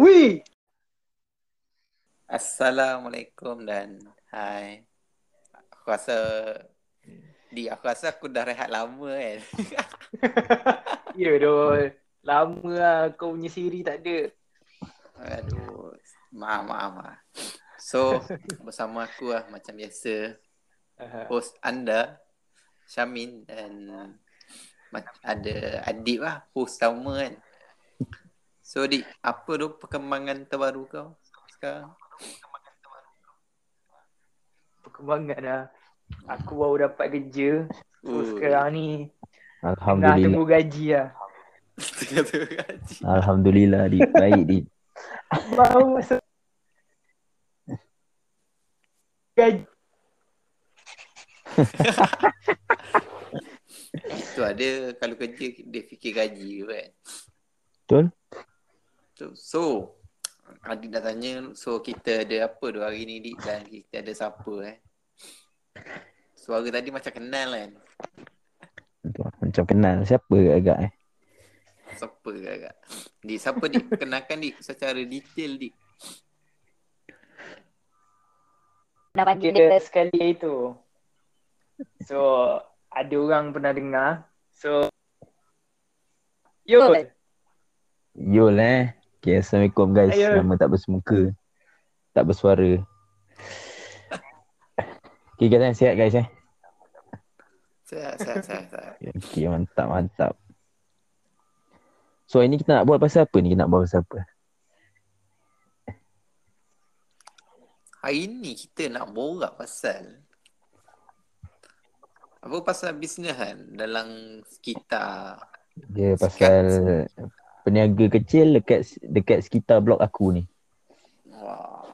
Wih. Assalamualaikum dan hai. Aku rasa di aku rasa aku dah rehat lama kan. Ya dol. Lama lah kau punya Siri tak ada. Aduh. Maaf maaf. maaf. So bersama aku lah macam biasa Aha. host anda Syamin dan ada Adib lah host sama kan. So Dik, apa tu perkembangan terbaru kau sekarang? Perkembangan dah. Aku baru dapat kerja. So Ui. sekarang ni tengah Alhamdulillah. tunggu gaji lah. Tengah tengah gaji. Alhamdulillah di baik di. Baru masa gaji. Tu ada kalau kerja dia fikir gaji kan. Betul? So, so Adik dah tanya so kita ada apa tu hari ni Dik dan kita ada siapa eh. Suara tadi macam kenal kan. Macam kenal siapa agak eh. Siapa agak. Dik siapa Dik? Kenalkan Dik secara detail Dik. Nak panggil Kira dia sekali itu. So ada orang pernah dengar. So Yo. Betul. Yul eh. Okay, Assalamualaikum guys. Ayo. Nama tak bersemuka. Tak bersuara. Okay guys, eh, sihat guys eh. Saya saya saya. saya. Okay, mantap mantap. So ini kita nak buat pasal apa ni? Kita nak buat pasal apa? Hari ni kita nak borak pasal apa pasal bisnes kan dalam sekitar Dia pasal peniaga kecil dekat dekat sekitar blok aku ni. wah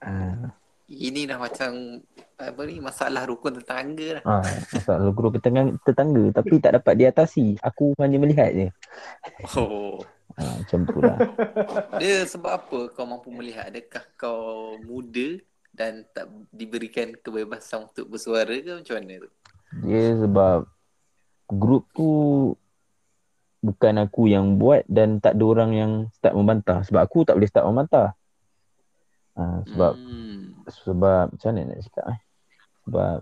Ah, ini dah macam apa ni masalah rukun tetangga dah. ah masalah guru tetangga, tetangga tapi tak dapat diatasi. Aku hanya melihat je. Oh. Ah, macam tu lah. Dia sebab apa kau mampu melihat? Adakah kau muda dan tak diberikan kebebasan untuk bersuara ke macam mana tu? Dia sebab grup tu bukan aku yang buat dan tak ada orang yang start membantah. Sebab aku tak boleh start membantah. Ha, sebab Hmm. sebab macam mana nak cakap eh? Sebab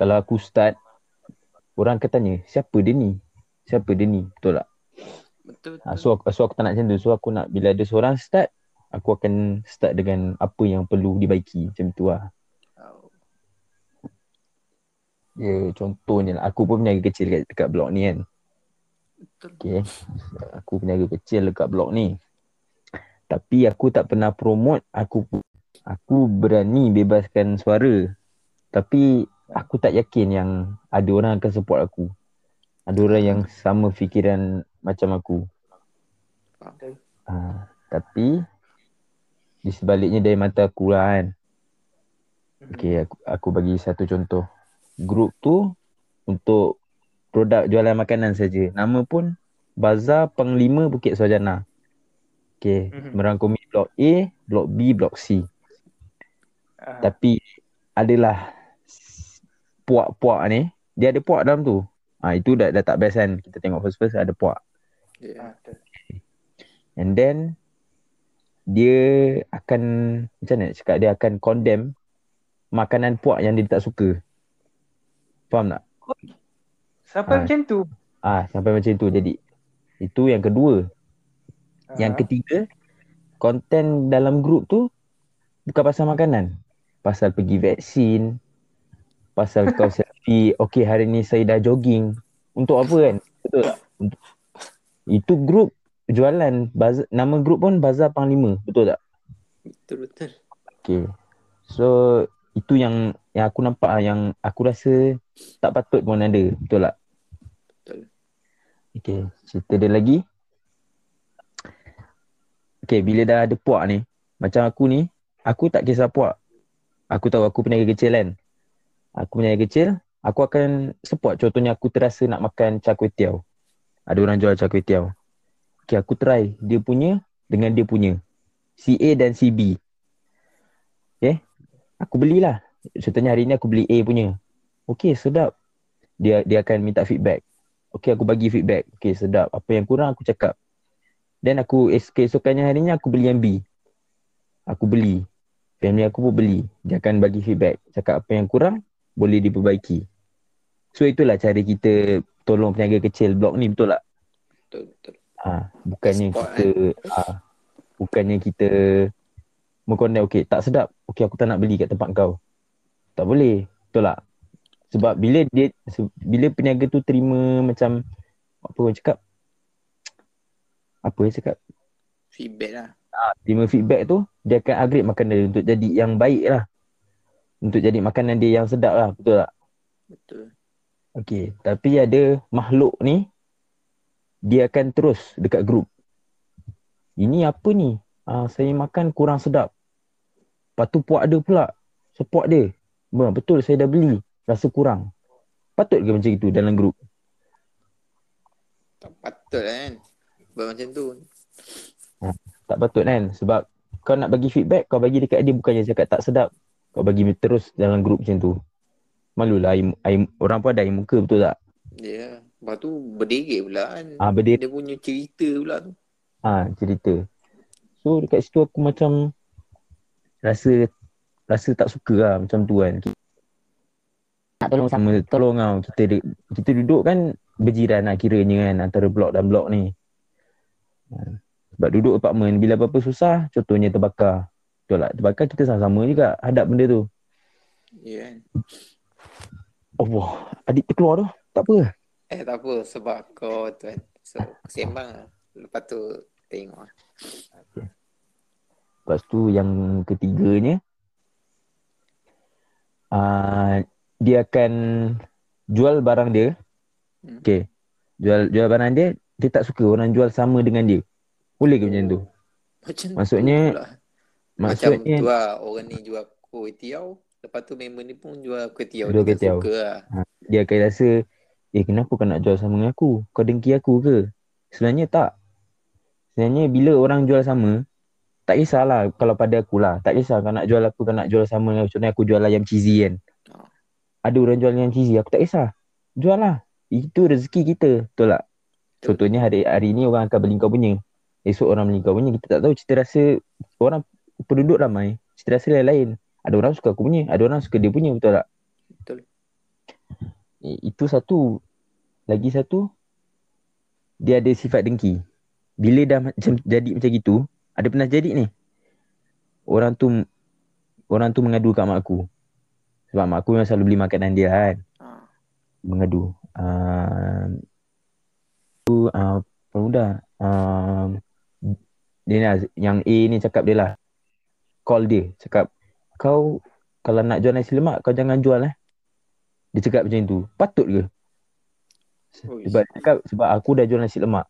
kalau aku start orang akan tanya siapa dia ni? Siapa dia ni? Betul tak? Betul Ha, so, aku, so aku tak nak macam tu. So aku nak bila ada seorang start aku akan start dengan apa yang perlu dibaiki macam tu lah. Ya contohnya lah. Aku pun peniaga kecil dekat, dekat blok ni kan. Betul. Okay. Aku peniaga kecil dekat blok ni. Tapi aku tak pernah promote. Aku aku berani bebaskan suara. Tapi aku tak yakin yang ada orang akan support aku. Ada orang yang sama fikiran macam aku. Ha, tapi di sebaliknya dari mata aku lah kan. Okay, aku, aku bagi satu contoh. Grup tu untuk produk jualan makanan saja. Nama pun Bazar Panglima Bukit Sarjana. Okay, Mhm. merangkumi blok A, blok B, blok C. Ah, Tapi adalah puak-puak ni, dia ada puak dalam tu. Ah itu dah, dah tak best kan. Kita tengok first-first ada puak. Yeah. ah, betul. And then dia akan macam mana nak cakap dia akan condemn makanan puak yang dia tak suka. Faham tak? Sampai Ah. macam tu. Ah sampai macam tu jadi. Itu yang kedua. Yang Ah, ketiga, konten dalam grup tu bukan pasal makanan. Pasal pergi vaksin, pasal kau selfie, okay hari ni saya dah jogging. Untuk apa kan? Betul tak? Untuk, itu grup jualan, bazar, nama grup pun Bazar Panglima. Betul tak? Betul betul. Okay. So, itu yang yang aku nampak yang aku rasa tak patut pun ada. Betul tak? Okay, cerita dia lagi. Okay, bila dah ada puak ni, macam aku ni, aku tak kisah puak. Aku tahu aku peniaga kecil kan. Aku peniaga kecil, aku akan support. Contohnya aku terasa nak makan char kway teow. Ada orang jual char kway teow. Okay, aku try dia punya dengan dia punya. Si A dan si B. Okay, aku belilah. Contohnya hari ni aku beli A punya. Okay, sedap. Dia dia akan minta feedback. Okay, aku bagi feedback. Okay, sedap. Apa yang kurang aku cakap. Then aku es- keesokannya harinya aku beli yang B. Aku beli. Family aku pun beli. Dia akan bagi feedback. Cakap apa yang kurang, boleh diperbaiki. So itulah cara kita tolong peniaga kecil blok ni betul tak? Betul, betul. Ha, bukannya Support, kita ha, bukannya kita mengkondem okey tak sedap. Okey aku tak nak beli kat tempat kau. Tak boleh. Betul tak? Sebab bila dia bila peniaga tu terima macam apa orang cakap? Apa dia cakap? Feedback lah. terima feedback tu dia akan upgrade makanan dia untuk jadi yang baik lah. Untuk jadi makanan dia yang sedap lah betul tak? Betul. okey tapi ada makhluk ni dia akan terus dekat grup ini apa ni? Ah, saya makan kurang sedap. Lepas tu puak dia pula support dia. Bah, betul saya dah beli rasa kurang patut ke macam itu dalam grup Tak patut lah kan. Buat macam tu. tak patut kan sebab kau nak bagi feedback kau bagi dekat dia bukannya cakap tak sedap kau bagi terus dalam grup macam tu malulah air, air, orang pun ada air muka betul tak Ya. Yeah. Lepas tu berdegik pula kan. ah berdiri Dia punya cerita pula tu. ah cerita so dekat situ aku macam rasa rasa tak suka lah macam tu kan Nak tolong sama. sama tolong tau kita de- kita duduk kan berjiran lah kiranya kan antara blok dan blok ni Ah, sebab duduk apartmen bila apa-apa susah contohnya terbakar betul tak terbakar kita sama-sama juga hadap benda tu Ya yeah, kan. Allah adik terkeluar tu tak apa Eh tak apa sebab kau tu kan. So sembang lah. Lepas tu tengok lah. Lepas tu yang ketiganya uh, dia akan jual barang dia. Hmm. Okay. Jual jual barang dia, dia tak suka orang jual sama dengan dia. Boleh ke macam tu? Macam Maksudnya- tu pula. Macam Maksudnya tu lah. Orang ni jual kuih tiaw. Lepas tu member ni pun jual kuih tiaw. Jual Dia kuih tiaw. suka lah. dia akan rasa, eh kenapa kau nak jual sama dengan aku? Kau dengki aku ke? Sebenarnya tak. Sebenarnya bila orang jual sama, tak kisahlah kalau pada aku lah. Tak kisah kau nak jual apa, kau nak jual sama dengan contohnya aku jual ayam cheesy kan. Ada orang jual ayam cheesy, aku tak kisah. Jual lah. Itu rezeki kita. Betul tak? Contohnya hari hari ni orang akan beli kau punya. Esok orang beli kau punya. Kita tak tahu cita rasa orang penduduk ramai. Cita rasa lain-lain. Ada orang suka aku punya. Ada orang suka dia punya. Betul tak? Betul. I- Itu satu. Lagi satu. Dia ada sifat dengki. Bila dah macam jadi macam gitu. Ada pernah jadi ni. Orang tu orang tu mengadu kat mak aku. Sebab mak aku memang selalu beli makanan dia kan. Ah. Mengadu. Uh, tu uh, pemuda. Uh, dia ni lah, yang A ni cakap dia lah. Call dia. Cakap kau kalau nak jual nasi lemak kau jangan jual eh. Dia cakap macam tu. Patut ke? Sebab dia cakap sebab aku dah jual nasi lemak.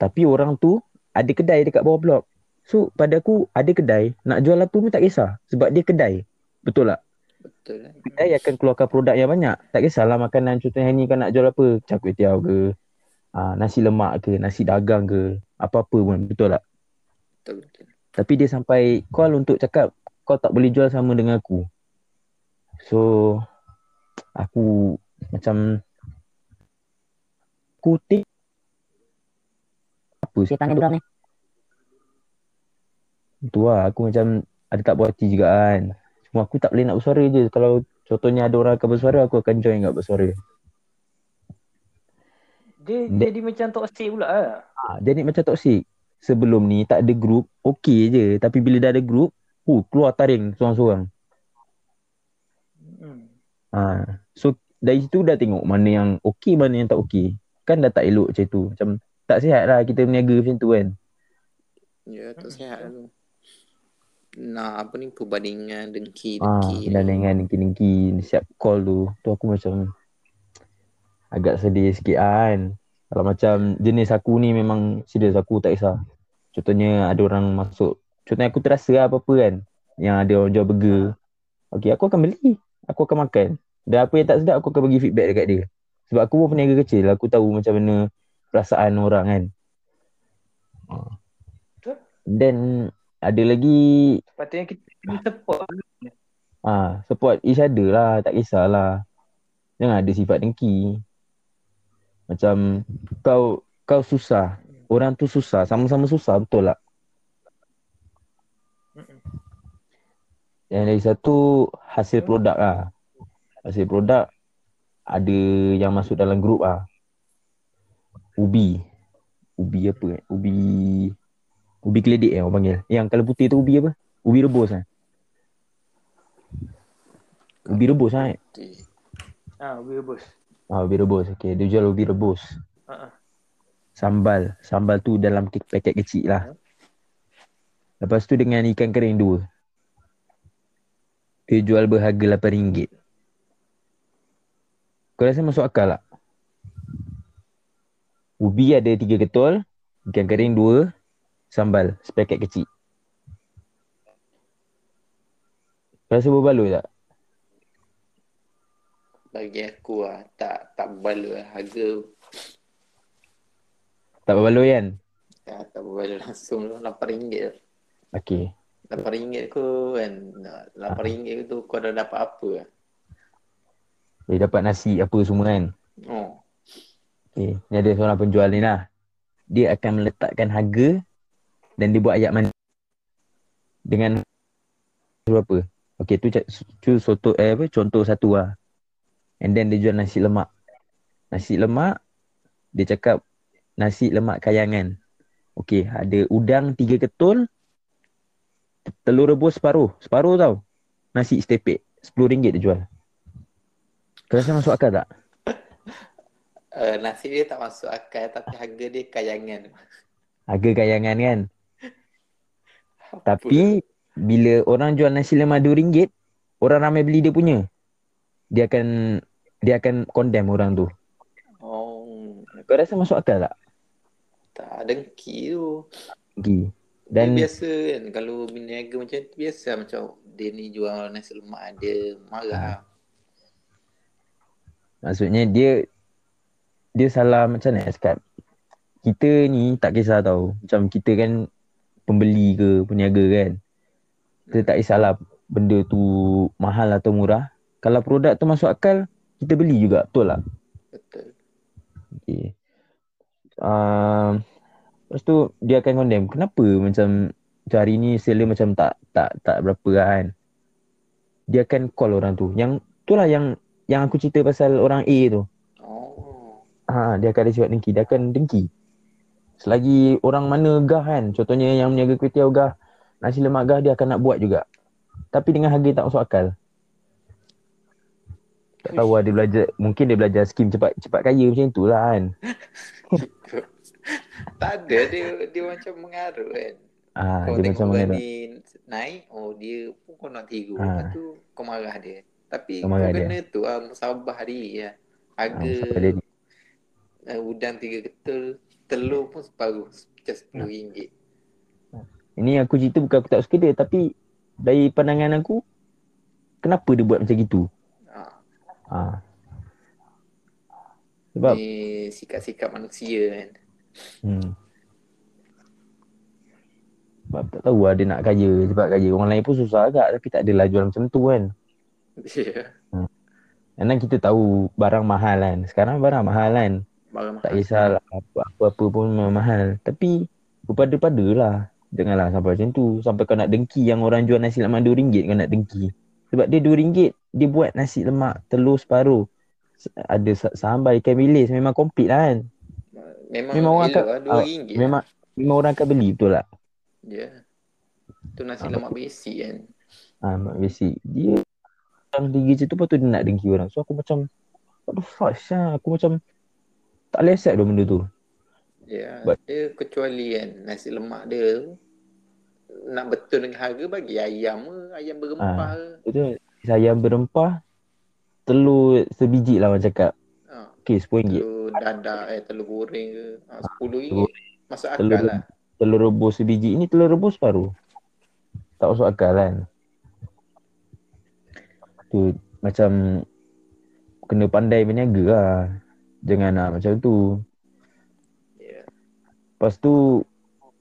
Tapi orang tu ada kedai dekat bawah blok. So pada aku ada kedai nak jual apa pun tak kisah sebab dia kedai. Betul tak? Betul lah. Kedai akan keluarkan produk yang banyak. Tak kisahlah makanan contohnya ni kau nak jual apa? Cak kuih tiaw ke? Uh, nasi lemak ke? Nasi dagang ke? Apa-apa pun. Betul tak? Betul, betul. Tapi dia sampai call untuk cakap kau tak boleh jual sama dengan aku. So aku macam aku think apa Dia tanya dia orang ni. tu lah aku macam ada tak puas hati juga kan. Cuma aku tak boleh nak bersuara je. Kalau contohnya ada orang akan bersuara aku akan join kat bersuara. Dia Dia- jadi macam toxic pula lah. Ha, jadi macam toxic. Sebelum ni tak ada group, okey je. Tapi bila dah ada group, uh, keluar taring seorang-seorang. Hmm. Ha. So dari situ dah tengok mana yang okey mana yang tak okey. Kan dah tak elok macam tu. Macam tak sihat lah kita berniaga macam tu kan. Ya, tak Hmm, sihat tu. Nak apa ni perbandingan dengki Ah, dengki. dan dengan dengki-dengki siap call tu. Tu aku macam agak sedih sikit lah kan. Kalau macam jenis aku ni memang serius aku tak kisah. Contohnya ada orang masuk. Contohnya aku terasa lah apa-apa kan. Yang ada orang jual burger. Okay aku akan beli. Aku akan makan. Dan apa yang tak sedap aku akan bagi feedback dekat dia. Sebab aku pun peniaga kecil. Aku tahu macam mana perasaan orang kan. Ah. Ada lagi Patutnya kita kena support. Ah, support each other lah, tak kisahlah. Jangan ada sifat dengki. Macam kau kau susah. orang tu susah, sama-sama susah betul tak? Yang lagi satu hasil produk lah. Hasil produk ada yang masuk dalam grup ah. Ubi. Ubi apa eh? Ubi ubi keledek eh orang panggil. Yang kalau putih tu ubi apa? Ubi rebus ah. Ubi rebus ah. Eh? Okey. Ha, ubi rebus. Ah, ubi rebus. Okey, dia jual ubi rebus. Ha. Sambal. Sambal tu dalam ke- paket kecil lah. Lepas tu dengan ikan kering dua. Dia jual berharga RM8. Kau rasa masuk akal tak? Ubi ada tiga ketul, ikan kering dua, sambal sepaket kecil. Rasa berbaloi tak? Bagi aku lah, tak tak berbaloi lah. Harga Tak berbaloi kan? tak, tak berbaloi langsung RM8 lah. Okey. RM8 ku kan. RM8 tu kau dah dapat apa lah. Dia dapat nasi apa semua kan? Oh. Okey. Ni ada seorang penjual ni lah. Dia akan meletakkan harga dan dia buat ayat mandi. Dengan berapa? Okey tu, tu soto eh apa contoh satu lah. And then dia jual nasi lemak. Nasi lemak dia cakap nasi lemak kayangan. Okey, ada udang tiga ketul, telur rebus separuh. Separuh tau. Nasi setepek. RM10 dia jual. Kau rasa masuk akal tak? Uh, nasi dia tak masuk akal tapi harga dia kayangan. Harga kayangan kan? Tapi bila orang jual nasi lemak RM2, orang ramai beli dia punya. Dia akan dia akan condemn orang tu. Oh, Kau rasa masuk akal tak? tak dengki tu. Okay. Dan dia biasa kan kalau berniaga macam tu biasa macam dia ni jual nasi lemak dia marah. maksudnya dia dia salah macam mana nak cakap. Kita ni tak kisah tau. Macam kita kan pembeli ke peniaga kan. Kita tak kisahlah benda tu mahal atau murah. Kalau produk tu masuk akal, kita beli juga. Betul tak? Betul. Okay. Uh, lepas tu dia akan condemn. Kenapa macam macam hari ni seller macam tak tak tak berapa lah kan. Dia akan call orang tu. Yang tu lah yang yang aku cerita pasal orang A tu. Oh. Ha, dia akan ada sifat dengki. Dia akan dengki. Selagi orang mana gah kan. Contohnya yang meniaga kuih tiaw gah. Nasi lemak gah dia akan nak buat juga. Tapi dengan harga tak masuk akal. Tak tahu lah dia belajar. Mungkin dia belajar skim cepat cepat kaya macam tu lah kan. tak ada dia dia macam mengaruh kan. Ah, kau dia tengok macam ni naik, oh dia pun kau nak tiru. Ha. Lepas tu kau marah dia. Tapi Kau kau, marah kena tu lah, musabah diri lah. Ah, Harga dia uh, udang tiga ketul, telur pun separuh. Macam Ah. RM10. Ini aku cerita bukan aku tak suka dia tapi dari pandangan aku kenapa dia buat macam gitu? Ha. Ha. Sebab sikap-sikap manusia kan. hmm. Sebab tak tahu lah dia nak kaya sebab kaya orang lain pun susah agak tapi tak adalah jual macam tu kan. Ya. Kadang kita tahu barang mahal kan. Sekarang barang mahal kan. Barang Tak mahal. kisahlah apa- apa-apa pun memang mahal. Tapi berpada-pada lah. Janganlah sampai macam tu. Sampai kau nak dengki yang orang jual nasi lemak RM2 kau nak dengki. Sebab dia RM2 dia buat nasi lemak telur separuh. Ada sa- sambal ikan bilis memang komplit lah kan. Memang, Memang orang akan- lah, ah, RM2. Memang memang orang akan beli betul tak? Ya. Tu nasi Ah, lemak basic kan. Ha, mak basic. Dia orang tinggi macam tu lepas tu dia nak dengki orang. So aku macam what the fuck Syah? Aku macam tak boleh accept dah benda tu. Ya. But- Dia kecuali kan nasi lemak dia tu nak betul dengan harga bagi ayam ke, ayam berempah ke. Itu ayam berempah telur sebiji lah orang cakap. Ha. Okay RM10. Telur dadak eh telur goreng ke. Ha, RM10. telur- Masuk telur akal lah. telur rebus sebiji. Ini telur rebus baru. Tak masuk akal kan. Tu macam kena pandai berniaga lah. Jangan nak macam tu. Lepas tu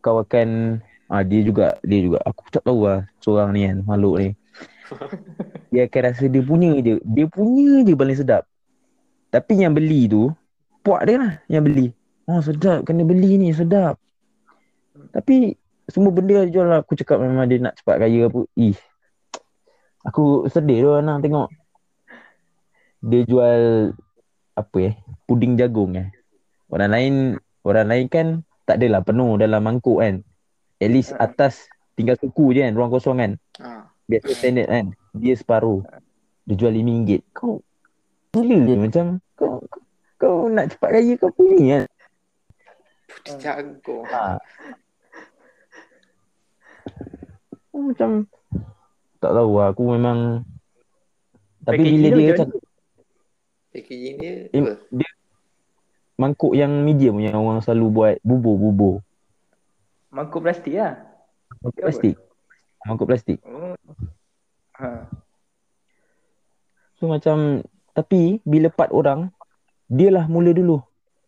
kau akan ah dia juga dia juga aku tak tahu lah seorang ni kan makhluk ni. Dia akan rasa dia punya je. Dia punya je paling sedap. Tapi yang beli tu puak dia lah yang beli. Oh sedap kena beli ni sedap. Tapi semua benda dia jual lah. Aku cakap memang dia nak cepat kaya apa. Ih. Aku sedih tu Anang tengok. Dia jual apa eh? Puding jagung eh. Orang lain orang lain kan tak adalah penuh dalam mangkuk kan. At least atas tinggal suku je kan, ruang kosong kan. Ha. Biasa standard kan. Dia separuh. Dia jual RM5. Kau gila je macam kau, kau, kau nak cepat kaya kau ni kan. Putih jagung. Ha. Macam tak tahu lah. Aku memang tapi bila dia dia macam Packaging dia Eh, apa? dia mangkuk yang medium yang orang selalu buat bubur-bubur. Mangkuk plastik lah. Mangkuk plastik. Mangkuk plastik. Oh. Ha. So macam tapi bila part orang dia lah mula dulu.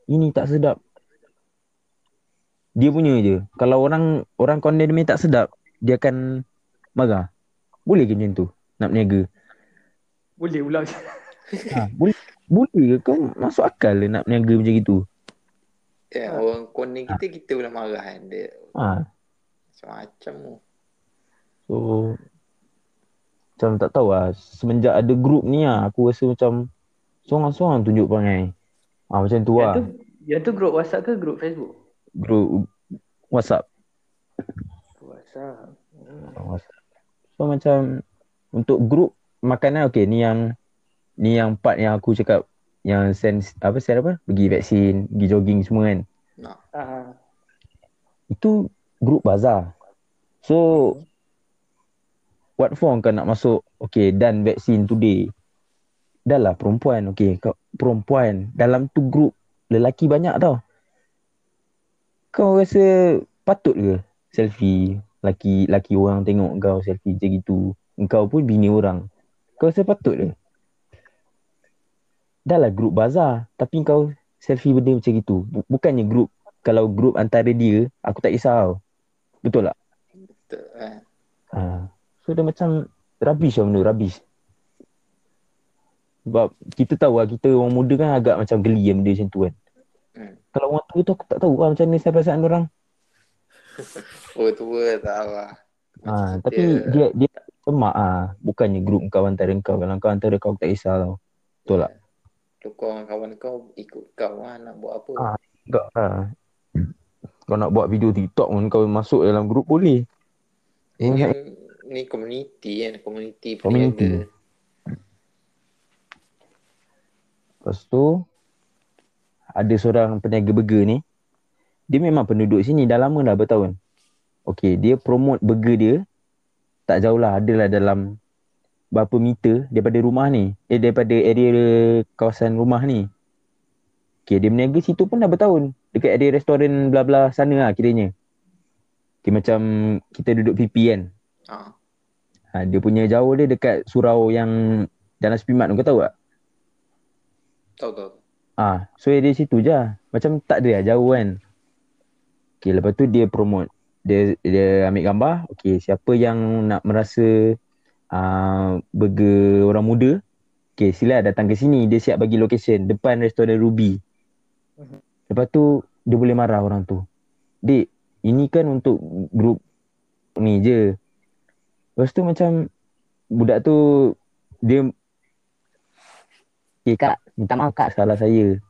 Ini tak sedap. Dia punya je. Kalau orang orang condemn dia tak sedap, dia akan marah. Boleh ke macam tu? Nak berniaga. Boleh ulang. Ha, boleh boleh ke kau masuk akal nak berniaga macam itu? Ya, Ha. orang konen kita kita pula marah kan dia. Ha. Macam-macam tu. So macam tak tahu lah semenjak ada grup ni lah aku rasa macam seorang-seorang tunjuk perangai. Ah macam tu Yang lah. tu, yang tu grup WhatsApp ke grup Facebook? Grup WhatsApp. WhatsApp. Hmm. WhatsApp. So macam untuk grup makanan okey ni yang ni yang part yang aku cakap yang send apa send apa pergi vaksin, pergi jogging semua kan. Ah. Itu grup bazar. So what for kau nak masuk okay dan vaksin today. Dah lah perempuan okay kau perempuan dalam tu grup lelaki banyak tau. Kau rasa patut ke selfie laki laki orang tengok kau selfie macam gitu. Engkau pun bini orang. Kau rasa patut ke? Dah lah grup bazar tapi kau selfie benda macam gitu. Bu- Bukannya grup kalau grup antara dia aku tak kisah tau. Betul tak? Betul kan. Ha. So dia macam rubbish lah benda, rubbish. Sebab kita tahu lah, kita orang muda kan agak macam geli yang benda macam tu kan. Hmm. Kalau orang tua tu aku tak tahu lah macam mana saya perasaan orang. Oh tua tak lah. Ha, tapi dia dia semak ah, bukannya grup kau antara kau. Kalau kau antara kau aku tak kisah tau. Betul tak? Tu kau dengan kawan kau ikut kau lah nak buat apa. Ah. Enggak lah. Kau nak buat video TikTok pun kau masuk dalam grup boleh. Ini Hmm. ni community kan, community Community. peniaga. Lepas tu ada seorang peniaga burger ni. Dia memang penduduk sini dah lama dah bertahun. Okey, dia promote burger dia tak jauh lah adalah dalam berapa meter daripada rumah ni. Eh daripada area kawasan rumah ni. Okey, dia berniaga situ pun dah bertahun. Dekat area restoran bla-bla sana lah kiranya. Okey, macam kita duduk PP kan. Ha. Ha, dia punya jauh dia dekat surau yang Jalan Sepimat tu kau tahu tak? Tahu tahu. Ah, so area situ je. lah. Macam tak ada lah jauh kan. Okay, lepas tu dia promote. Dia dia ambil gambar. Okay, siapa yang nak merasa uh, burger orang muda. Okay, sila datang ke sini. Dia siap bagi location. Depan restoran Ruby. Lepas tu, dia boleh marah orang tu. Dek, ini kan untuk grup ni je. Lepas tu macam budak tu dia Okay, kak, minta maaf kak, salah saya.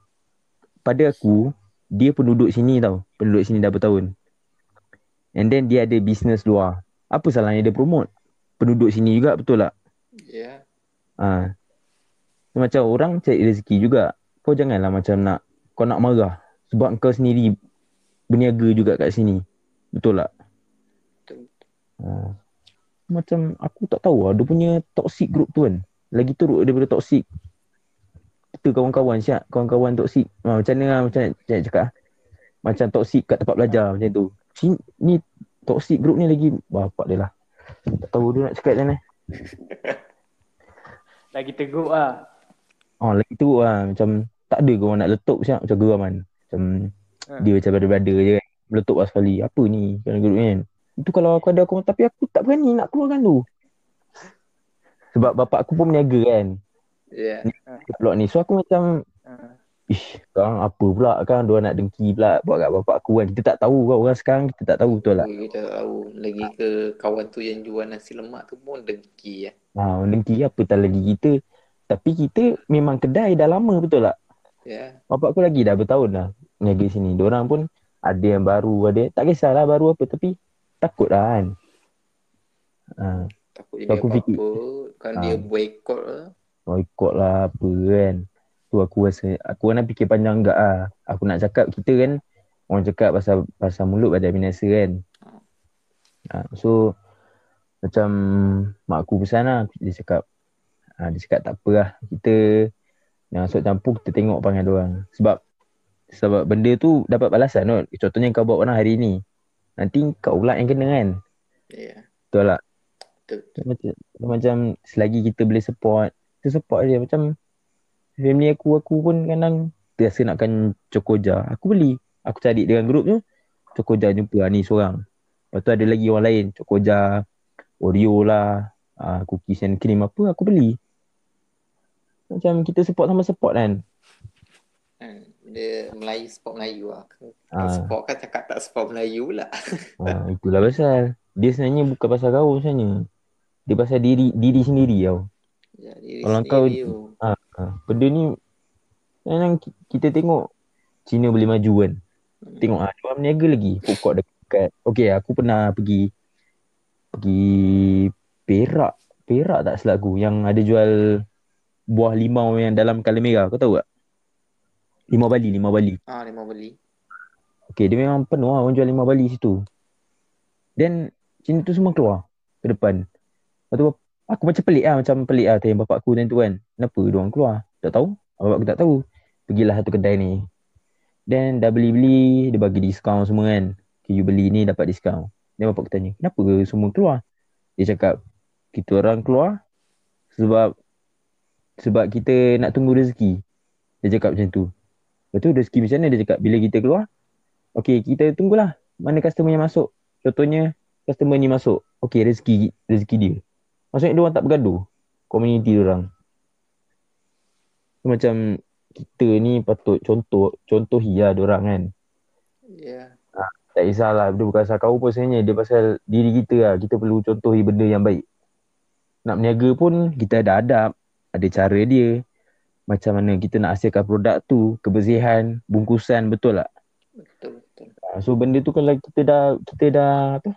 Pada aku, dia penduduk sini tau. Penduduk sini dah bertahun. And then dia ada business luar. Apa salahnya dia promote? Penduduk sini juga, betul tak? Ya. Ha. So, macam orang cari rezeki juga. Kau janganlah macam nak, kau nak marah. Sebab kau sendiri berniaga juga kat sini. Betul tak? Betul. Ha. Macam aku tak tahu lah. Dia punya toxic group tu kan. Lagi teruk daripada toxic. Kita kawan-kawan siap. Kawan-kawan toxic. Ha, macam mana lah. Macam nak cakap ah. Macam toxic kat tempat belajar macam tu. Sini, ni toxic group ni lagi bapak dia lah. Tak tahu dia nak cakap macam mana. Lagi teguh lah. Oh lagi teruk lah. Macam tak ada orang nak letup siap. Macam geram kan. Macam Ha. dia macam brother-brother je kan. Meletup lah sekali. Apa ni? Kan group ni kan. Itu kalau aku ada aku tapi aku tak berani nak keluarkan tu. Sebab bapak aku pun berniaga kan. Ya. Blok ni. So aku macam Ha. Ish, sekarang apa pula kan dia nak dengki pula buat kat bapak aku kan. Kita tak tahu kan orang sekarang kita tak tahu betul tak? Kita tak tahu. Lagi ke kawan tu yang jual nasi lemak tu pun dengki ya. Ha, dengki apa tak lagi kita. Tapi kita memang kedai dah lama betul tak? Ya. Bapak aku lagi dah bertahun dah niaga sini. Diorang pun ada yang baru, ada tak kisahlah baru apa tapi takut lah kan. Ha, Takut jadi aku fikir- apa-apa. Kan Ah. dia boycott lah. ikut lah apa kan. Tu aku rasa, aku kan fikir panjang enggak ah. Aku nak cakap kita kan, orang cakap pasal pasal mulut badan binasa kan. Ha, so, macam mak aku pesan lah, dia cakap, ha, dia cakap tak apa lah. Kita yang masuk campur, kita tengok panggil orang. Sebab sebab benda tu dapat balasan kot. Contohnya kau buat orang hari ni. Nanti kau pula yang kena kan. Ya. Betul tak? Betul. Dia macam, dia macam selagi kita boleh support, kita support dia. Macam family aku, aku pun kadang terasa nakkan cokoja. Aku beli. Aku cari dengan grup tu, cokoja jumpa ah, ni seorang. Lepas tu ada lagi orang lain, cokoja, Oreo lah, uh, cookies and cream apa, aku beli. Macam kita support sama support kan. Kan, Dia Melayu sport Melayu lah. Ah. Sport kan cakap tak sport Melayu pula. Ha, itulah pasal. Dia sebenarnya bukan pasal kau sebenarnya. Dia pasal diri diri sendiri tau. Ya, diri Kalau kau- sendiri tu. Ha, benda ni kadang ki- kita tengok Cina boleh maju kan. Tengok ah, dia berniaga lagi. Food court dekat. Okay, aku pernah pergi pergi Perak. Perak tak silap aku yang ada jual buah limau yang dalam colour merah. Kau tahu tak? Limau Bali, limau Bali. Ah, dia mau beli. Okay, dia memang penuh lah orang jual limau Bali situ. Dan Cina tu semua keluar ke depan. Lepas tu aku macam pelik lah, macam pelik lah tanya bapak aku tu kan. Kenapa dia orang keluar? Tak tahu. Bapak aku tak tahu. Pergilah satu kedai ni. Dan dah beli-beli, dia bagi diskaun semua kan. Okay, you beli ni dapat diskaun. Dan bapak aku tanya, kenapa semua keluar? Dia cakap, kita orang keluar sebab sebab kita nak tunggu rezeki. Dia cakap macam tu. Lepas tu rezeki macam mana? Dia cakap, bila kita keluar, Okay, kita tunggulah mana customer yang masuk. Contohnya, customer ni masuk. Okay, rezeki rezeki dia. Maksudnya dia orang tak bergaduh. Community dia orang. Macam kita ni patut contoh, contohi lah dia orang kan. Ya. Tak kisahlah, dia bukan pasal kau pun sebenarnya. Dia pasal diri kita lah. Kita perlu contohi benda yang baik. Nak berniaga pun, kita ada adab. Ada cara dia. Macam mana kita nak hasilkan produk tu. Kebersihan, bungkusan, betul tak? Betul betul. Ah, So benda tu kalau kita dah kita dah apa?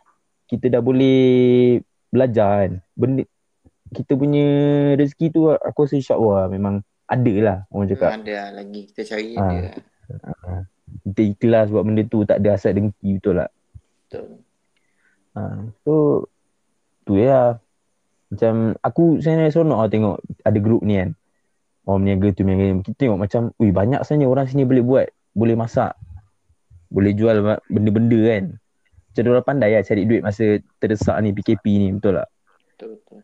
Kita dah boleh belajar kan. Benda kita punya rezeki tu aku rasa insya-Allah memang ada lah orang cakap. Memang ada lagi kita cari Ah. dia. Kita ikhlas buat benda tu tak ada hasad dengki betul tak? Betul. Ha, so tu ya. Macam aku sebenarnya seronok lah tengok ada grup ni kan. Orang berniaga tu berniaga. Kita tengok macam ui banyak sebenarnya orang sini boleh buat. Boleh masak. Boleh jual benda-benda kan. Macam orang pandai lah cari duit masa terdesak ni PKP ni betul tak? Betul betul.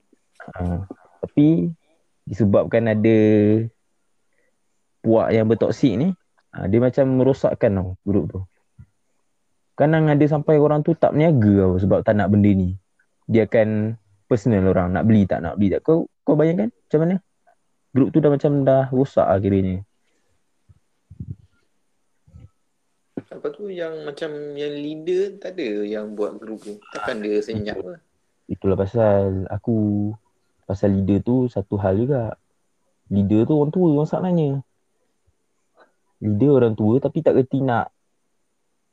Ha, tapi disebabkan ada puak yang bertoksik ni, ha, dia macam merosakkan tau grup tu. Kadang ada sampai orang tu tak berniaga tau sebab tak nak benda ni. Dia akan personal orang nak beli tak nak beli tak. Kau kau bayangkan macam mana? Grup tu dah macam dah rosak lah kiranya. Apa tu yang macam yang leader tak ada yang buat grup tu. Takkan dia senyap ke? Itulah pasal aku pasal leader tu satu hal juga. Leader tu orang tua masalahnya. Leader orang tua tapi tak reti nak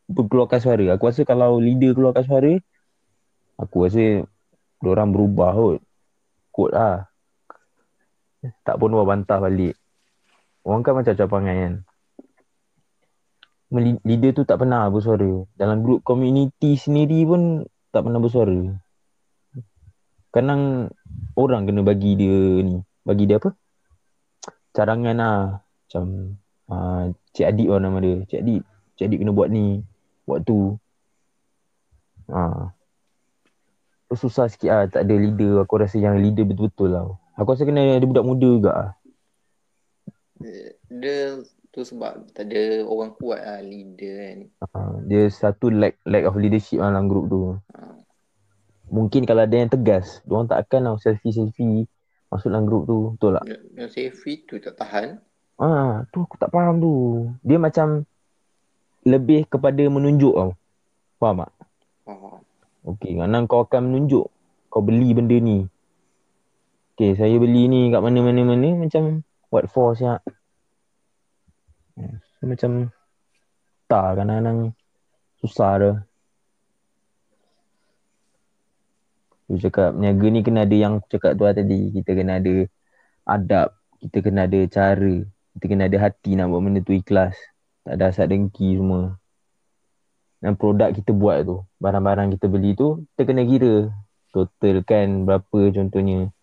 berkeluarkan suara. Aku rasa kalau leader keluarkan suara, aku rasa orang berubah kot. Kot lah. Tak pun orang bantah balik. Orang kan macam capangan kan. Leader tu tak pernah bersuara. Dalam grup community sendiri pun tak pernah bersuara. Kadang orang kena bagi dia ni. Bagi dia apa? Cadangan lah. Macam uh, Cik Adik lah nama dia. Cik Adik. Cik Adik kena buat ni. Buat tu. Tu susah sikit lah. Tak ada leader. Aku rasa yang leader betul-betul lah. Aku rasa kena ada budak muda juga lah. Dia tu sebab tak ada orang kuat lah leader kan. Ha. Dia satu lack, lack of leadership lah dalam grup tu. Ha. Mungkin kalau ada yang tegas. Diorang tak akan lah selfie-selfie masuk dalam grup tu. Betul tak? Yang, yang Sefi tu tak tahan. Ah, tu aku tak faham tu. Dia macam lebih kepada menunjuk tau. Faham tak? Oh. Okey, kadang kau akan menunjuk kau beli benda ni. Okey, saya beli ni kat mana-mana-mana macam what for siap. Hmm, So, macam tak kadang-kadang susah dah. Tu cakap niaga ni kena ada yang cakap tu lah tadi. Kita kena ada adab. Kita kena ada cara. Kita kena ada hati nak buat benda tu ikhlas. Tak ada asal dengki semua. Dan produk kita buat tu, barang-barang kita beli tu, kita kena kira. Total kan berapa contohnya.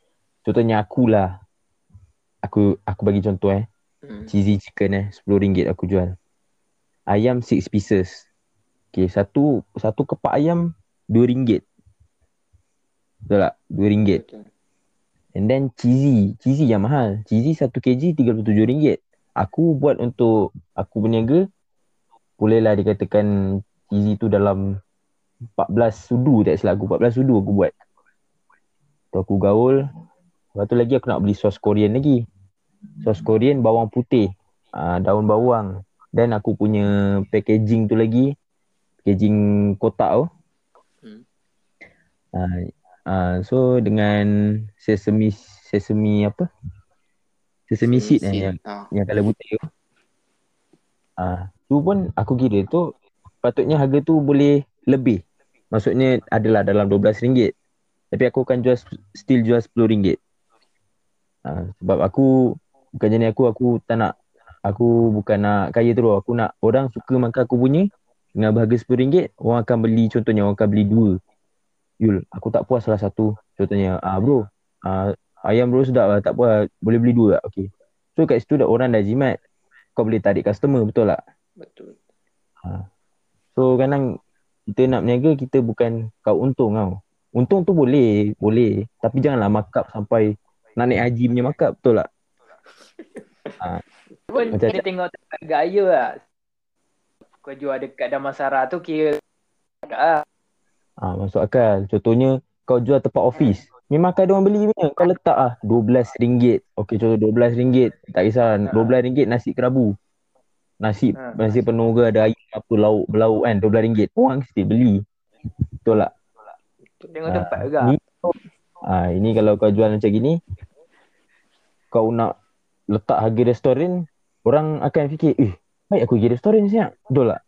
Contohnya aku lah. Aku aku bagi contoh eh. Hmm. Cheesy chicken eh, RM10 aku jual. Ayam 6 pieces. Okay, satu satu kepak ayam RM2. Betul tak? RM2. Betul. And then cheesy. Cheesy yang mahal. Cheesy 1 kg RM37. Aku buat untuk aku berniaga. Bolehlah dikatakan cheesy tu dalam 14 sudu tak silap aku. 14 sudu aku buat. Tu aku gaul. Lepas tu lagi aku nak beli sos Korean lagi. Sos Korean bawang putih. Uh, daun bawang. Dan aku punya packaging tu lagi. Packaging kotak tu. Hmm. Uh, uh, so dengan sesame sesame apa? Sesame seed eh yang Ah. yang kalau putih tu. Ah, tu pun aku kira tu patutnya harga tu boleh lebih. Maksudnya adalah dalam RM12. Tapi aku akan jual still jual RM10. Ah, sebab aku bukan jenis aku aku tak nak aku bukan nak kaya terus. Aku nak orang suka makan aku punya dengan harga RM10, orang akan beli contohnya orang akan beli dua. Yul, aku tak puas salah satu. Contohnya, ah bro, ah, ayam bro sedap lah, tak puas, boleh beli dua tak? Okay. So kat situ dah orang dah jimat. Kau boleh tarik customer, betul tak? Betul. So kadang kita nak berniaga kita bukan kau untung tau. Untung tu boleh, boleh. Tapi janganlah markup sampai nak naik haji punya markup, betul tak? Pun Macam- kena tengok gaya lah. Kau jual dekat Damansara tu kira lah. Ah, masuk akal. Contohnya kau jual tempat office. Memang akan ada orang beli punya. Kau letak ah RM12. Okey contoh RM12. Tak kisah RM12 nasi kerabu. Nasi Ha. nasi penuh ke ada ayam apa lauk belauk kan RM12. Orang mesti beli. Betul tak? Tengok Ah, tempat juga. Ni, ah, ini kalau kau jual macam gini, kau nak letak harga restoran, orang akan fikir, eh, baik aku pergi restoran siap. Betul tak?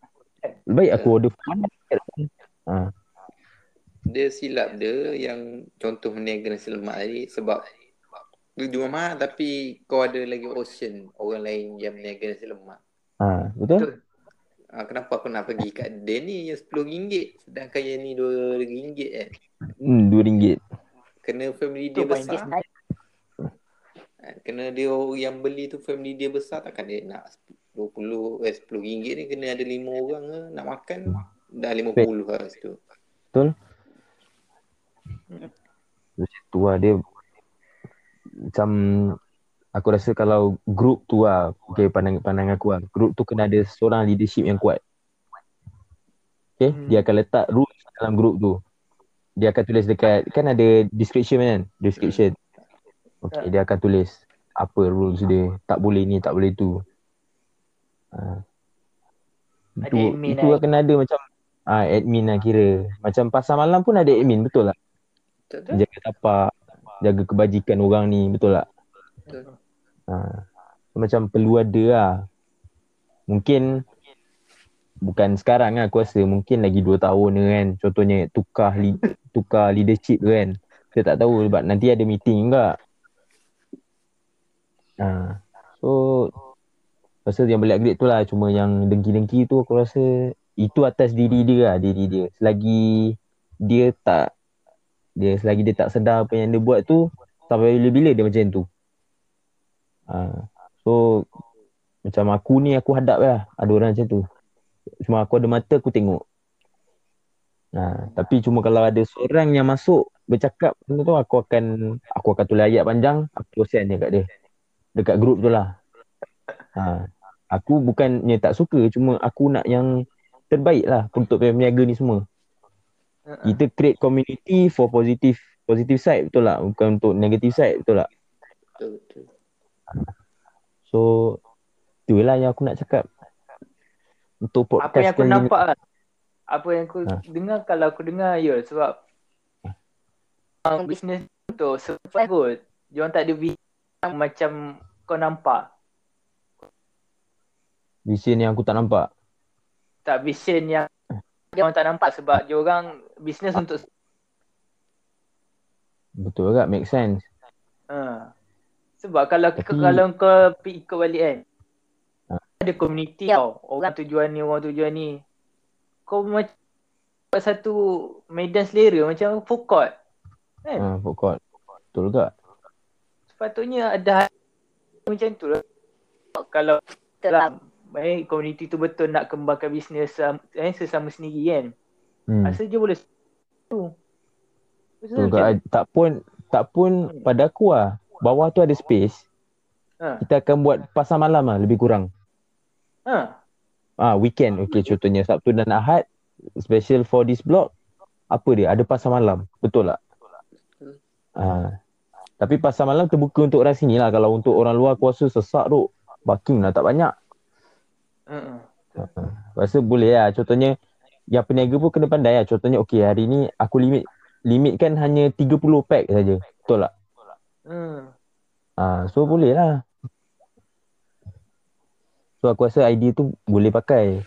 Baik aku order food. Ah, Dia silap dia yang contoh meniaga nasi lemak tadi sebab dia jual mahal tapi kau ada lagi option orang lain yang meniaga nasi lemak. ah, betul? Betul. Ah, kenapa aku nak pergi kat dia ni yang RM10 sedangkan yang ni RM2 kan. Hmm, RM2. Kena family dia besar. Ah, Kena dia yang beli tu family dia besar takkan dia nak 20 eh 10 ringgit ni kena ada 5 orang ke nak makan? Dah 50 lah situ. Betul? Macam tu lah dia macam aku rasa kalau group tu lah okay, pandang, pandang aku lah group tu kena ada seorang leadership yang kuat. Okay Hmm. dia akan letak rules dalam group tu. Dia akan tulis dekat kan ada description kan? Description okay dia akan tulis apa rules dia tak boleh ni tak boleh tu ha. Itu admin itu lah. lah kena ada macam ah admin lah kira macam pasar malam pun ada admin betul lah Betul tak? jaga tapak, jaga kebajikan orang ni, betul tak? Betul. Ha. Macam perlu ada lah. Mungkin bukan sekarang lah aku rasa, mungkin lagi 2 tahun ke kan. Contohnya tukar li, tukar leadership tu kan. Kita tak tahu sebab nanti ada meeting juga. Ha. So rasa yang boleh upgrade tu lah cuma yang dengki-dengki tu aku rasa itu atas diri dia lah, diri dia. Selagi dia tak dia selagi dia tak sedar apa yang dia buat tu sampai bila-bila dia macam tu. Ha. So macam aku ni aku hadap lah ada orang macam tu. Cuma aku ada mata aku tengok. Ha, tapi cuma kalau ada seorang yang masuk bercakap tu aku akan aku akan tulis ayat panjang aku send je kat dia. Dekat grup tu lah. Ha. Aku bukannya tak suka cuma aku nak yang terbaik lah untuk peniaga ni semua. Kita create community for positive positive side betul tak? Bukan untuk negative side betul tak? Betul betul. So Itulah yang aku nak cakap. Untuk podcast Apa yang aku ni- nampak kan. Apa yang aku Ha. dengar kalau aku dengar ya sebab uh, bisnes tu survive kot. Dia orang tak ada vision macam kau nampak. Vision yang aku tak nampak. Tak vision yang dia orang tak nampak sebab dia orang bisnes untuk Betul juga, make sense. Ha. Sebab kalau Tapi- kalau kau ikut balik kan. Ha. Ada community Ya. tau. Orang tujuan ni, orang tujuan ni. Kau macam buat satu medan selera macam food court. Kan? Ha, food court. Betul juga. Sepatutnya ada macam tu lah. Kalau dalam eh, community tu betul nak kembangkan bisnes um, eh, sesama sendiri kan. Hmm. Rasa je boleh tu. Betul juga. Tak pun tak pun pada aku lah. Bawah tu ada space. Ha. Kita akan buat pasar malam lah lebih kurang. Ha. Ah weekend okey contohnya Sabtu dan Ahad special for this block apa dia ada pasar malam betul tak ah tapi pasar malam terbuka untuk orang sini lah. Kalau untuk orang luar aku rasa sesak tu parking lah tak banyak. Ha. uh, rasa boleh lah. Contohnya yang peniaga pun kena pandai lah. Contohnya okey hari ni aku limit limitkan hanya 30 pack saja. Betul tak? Hmm. ah so boleh lah. So aku rasa idea tu boleh pakai.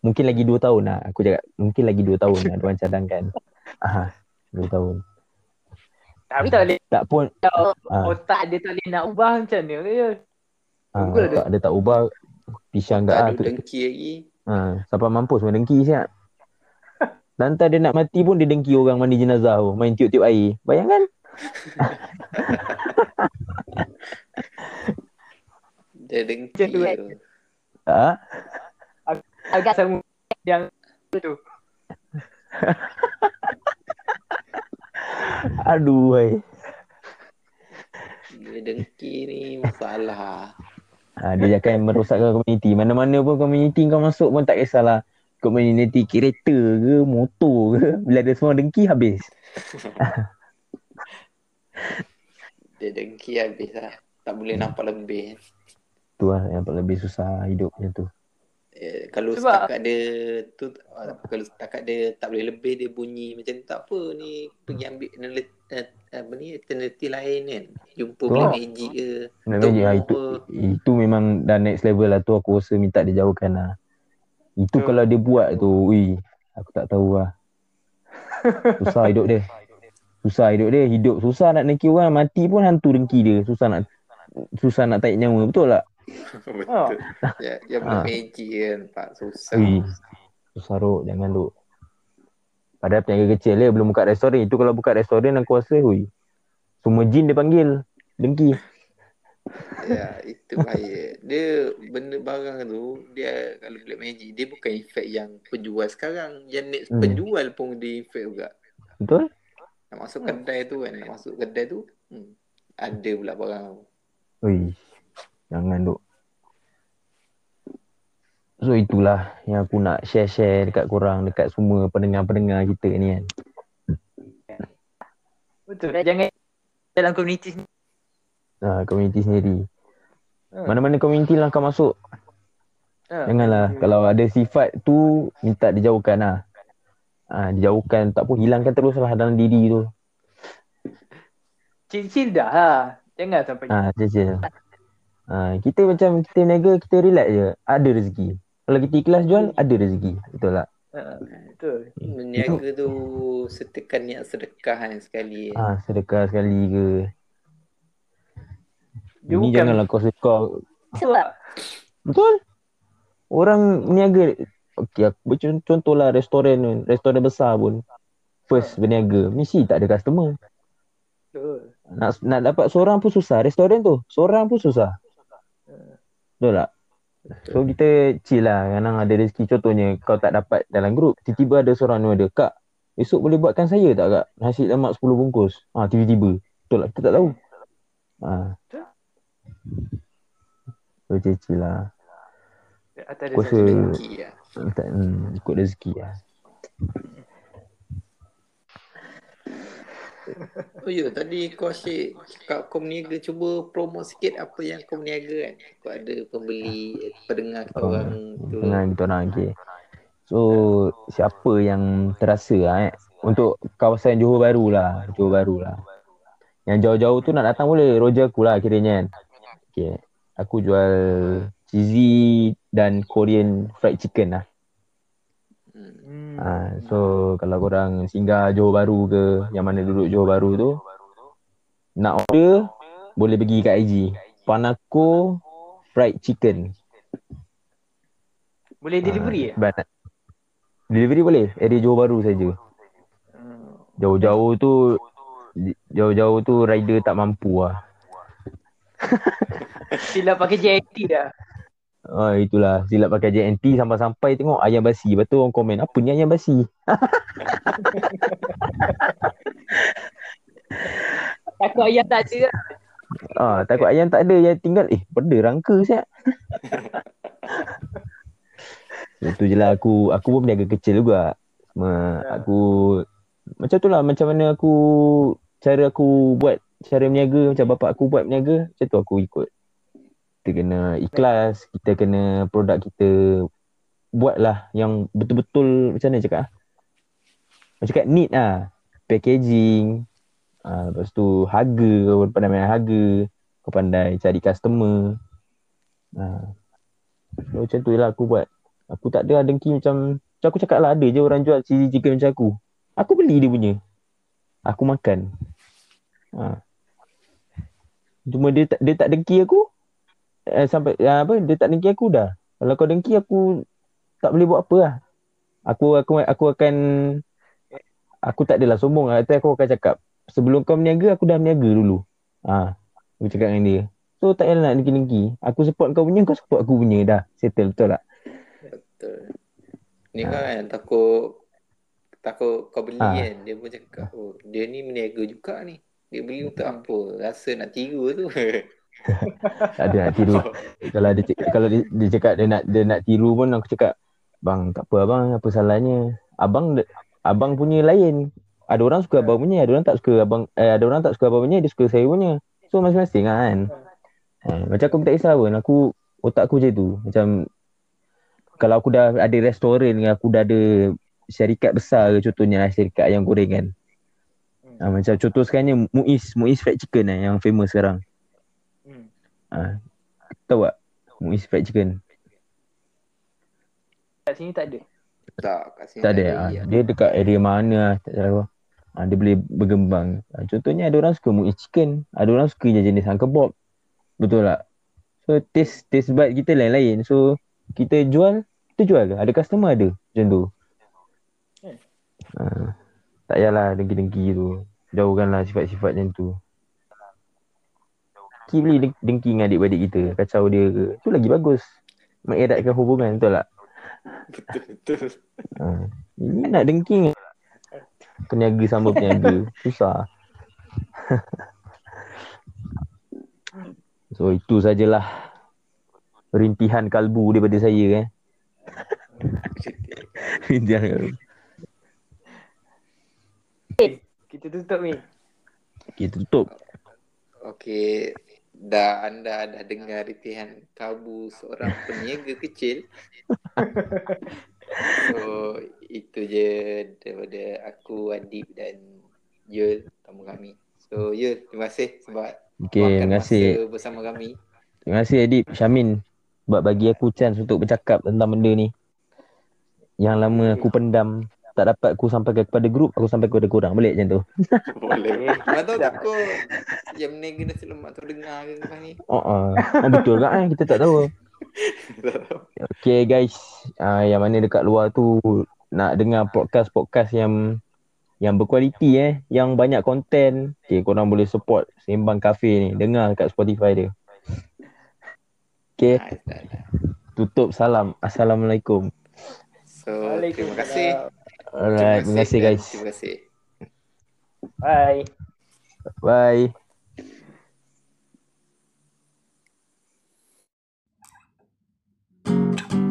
Mungkin lagi 2 tahun lah. Aku cakap mungkin lagi 2 tahun lah diorang cadangkan. Ah 2 tahun Tapi tak boleh tak pun kalau Ah. otak dia tak boleh nak ubah macam mana ya. ah, Tunggu lah dia. tak ada tak ubah pisang Tak tak ah, ada tu dengki lagi. ah, sampai mampus main dengki siap Lantar dia nak mati pun dia dengki orang mandi jenazah tu. Main tiup-tiup air. Bayangkan. Dia dengki tu. Ha? Agak sama yang tu. Aduh. Hai. Dia dengki ni masalah. Ha, dia akan merosakkan komuniti. Mana-mana pun komuniti kau masuk pun tak kisahlah. Komuniti kereta ke, motor ke. Bila ada semua dengki habis. Dia dengki habis lah. Tak boleh nampak lebih. Tu lah yang lebih susah hidup macam tu. Eh, kalau Sebab- setakat dia tu ah, kalau setakat dia tak boleh lebih dia bunyi macam tak apa ni pergi ambil analit- eh, apa ni alternatif lain kan jumpa lah. magic ke Tok magic, ha, itu, itu memang dah next level lah tu aku rasa minta dia jauhkan lah. Itu Tu. kalau dia buat tu, ui, aku tak tahu lah. Susah hidup dia. Susah hidup dia. Hidup susah nak dengki orang. Mati pun hantu dengki dia. Susah nak susah nak tarik nyawa. Betul tak? Betul ya ya kan tak susah Ui, susah Ruk. Jangan Ruk. Padahal peniaga kecil dia belum buka restoran. Itu kalau buka restoran aku rasa, hui. Semua jin dia panggil. Dengki. ya itu bahaya dia benda barang tu dia kalau black magic dia bukan efek yang penjual sekarang yang next Hmm. penjual pun dia efek juga Betul? nak masuk kedai tu kan nak masuk kedai tu hmm, ada pula barang tu Ui, jangan duk. So itulah yang aku nak share-share dekat korang, dekat semua pendengar-pendengar kita ni kan. Betul. Jangan dalam komuniti sendiri. Ha, community sendiri. Ha. Mana-mana community lah kau masuk. Ha. Janganlah. Kalau ada sifat tu, minta dijauhkan lah. Ha, dijauhkan, tak pun hilangkan terus lah dalam diri tu. Chill-chill dah lah. Jangan sampai Ha, cecil. Ha, kita macam kita niaga, kita relax je. Ada rezeki. Kalau kita ikhlas jual, ada rezeki. Betul tak? ha. Betul. Meniaga tu setekan niat sedekah kan sekali. Ha, sedekah sekali ke. Dia Ini bukan- janganlah kau suka Sebab Betul. Orang niaga Okey, aku contohlah restoran tu, restoran besar pun. First berniaga, mesti tak ada customer. betul. Nak nak dapat seorang pun susah. Restoran tu, seorang pun susah. Betul tak? So kita chill lah. Kadang ada rezeki. Contohnya kau tak dapat dalam grup. Tiba-tiba ada seorang ni ada. Kak, esok boleh buatkan saya tak kak? Nasi lemak 10 bungkus. Ha, tiba-tiba. Betul tak? Kita tak tahu. Ha. So chill lah. Atas Aku rezeki. lah. tak, hmm, ikut rezeki lah. Oh ya, tadi kau asyik cakap kau berniaga. Cuba promote sikit apa yang kau berniaga kan. Kau ada pembeli, pendengar kita orang tu. Dengan kita orang okay. So siapa yang terasa lah, eh Untuk kawasan Johor Bahru lah Johor Bahru lah Yang jauh-jauh tu nak datang boleh Roger aku lah kiranya kan Okay Aku jual cheesy dan Korean fried chicken lah. Ha, So kalau korang singgah Johor Bahru ke Yang mana duduk Johor Bahru tu Nak order Boleh pergi kat IG Panako Fried Chicken. Boleh delivery Ah, sebab nak- Delivery boleh. Area Johor Bahru saja. Jauh-jauh tu Jauh-jauh tu rider tak mampu lah. Silap pakai JNT dah. Oh itulah silap pakai JNT sampai-sampai tengok ayam basi. Lepas tu orang komen apa ni ayam basi? Takut ayam tak ada. Ah takut ayam tak ada yang tinggal eh benda rangka siap. Itu je lah aku aku pun berniaga kecil juga. Ma, aku macam tu lah macam mana aku cara aku buat cara berniaga macam bapak aku buat berniaga macam tu aku ikut. Kita kena ikhlas, kita kena produk kita buatlah yang betul-betul macam mana cakap ah? Macam cakap neat lah. Packaging, ah, lepas tu harga, kau pandai main harga, kau pandai cari customer. Ah. So, macam tu je lah aku buat. Aku tak ada dengki macam, macam aku cakap lah ada je orang jual cheesy chicken macam aku. Aku beli dia punya. Aku makan. Ha. Cuma dia tak, dia tak dengki aku. Eh, sampai ah, apa dia tak dengki aku dah. Kalau kau dengki aku tak boleh buat apa lah. Aku aku aku akan aku tak adalah sombong lah. Tapi aku akan cakap sebelum kau berniaga aku dah berniaga dulu. Ha. Aku cakap dengan dia. So tak payah nak dengki-dengki. Aku support kau punya, kau support aku punya dah. Settle betul tak? Betul. Ni kau kan takut takut kau beli Ah. kan. Dia pun cakap, oh dia ni meniaga juga ni. Dia beli untuk apa? Rasa nak tiru tu. Tak ada nak tiru. kalau dia cakap, kalau dia, dia cakap dia nak dia nak tiru pun aku cakap, "Bang, tak apa abang, apa salahnya? Abang abang punya lain. Ada orang suka abang punya, ada orang tak suka abang eh, ada orang tak suka abang punya, dia suka saya punya. So masing-masing lah kan. Ha, macam aku tak kisah pun. Aku otak aku je tu. Macam kalau aku dah ada restoran aku dah ada syarikat besar ke contohnya lah syarikat ayam goreng kan. Ha, macam contoh sekarang ni Muiz, Muiz Fried Chicken eh, yang famous sekarang. Ha, tahu tak? Muiz Fried Chicken. Kat sini tak ada. tak, kat sini Tak ada. Ha, lagi, dia dekat area mana lah, tak tahu. Ha, dia boleh berkembang. Ha, contohnya ada orang suka Muiz Chicken, ada orang suka je jenis Uncle Bob. Betul tak? So taste taste bud kita lain-lain. So kita jual, kita jual. Ada customer ada macam tu. Hmm. Ha, tak payahlah dengki-dengki tu. Jauhkanlah sifat-sifat macam tu. Kita boleh deng- dengki dengan adik-beradik kita. Kacau dia ke. Tu lagi bagus. Mengeratkan hubungan. Betul tak? Betul, betul. Ha. Ini nak dengki ni. Peniaga sama peniaga. Susah. so itu sajalah rintihan kalbu daripada saya eh. rintihan kalbu. Kita tutup ni. Kita tutup. Okey, dah anda dah dengar ritihan kalbu seorang peniaga kecil. so, itu je daripada aku, Adib dan Yul, tamu kami. So, Yul, terima kasih sebab luangkan terima kasih. masa bersama kami. Terima kasih Adib, Syamin buat bagi aku chance untuk bercakap tentang benda ni. Yang lama aku pendam, tak dapat aku sampaikan kepada grup, aku sampaikan kepada korang. Boleh macam tu? Boleh. Mana tahu takut yang meniaga nasi lemak tu dengar ke ni. Oh, uh. oh betul kan eh? kita tak tahu. Tak. Okay guys, uh, yang mana dekat luar tu nak dengar podcast-podcast yang yang berkualiti eh, yang banyak konten, okay, korang boleh support Sembang Cafe ni, dengar kat Spotify dia. Okay, tutup salam. Assalamualaikum. So, terima kasih. Alright, terima kasih guys. Terima kasih. Bye. Bye. thank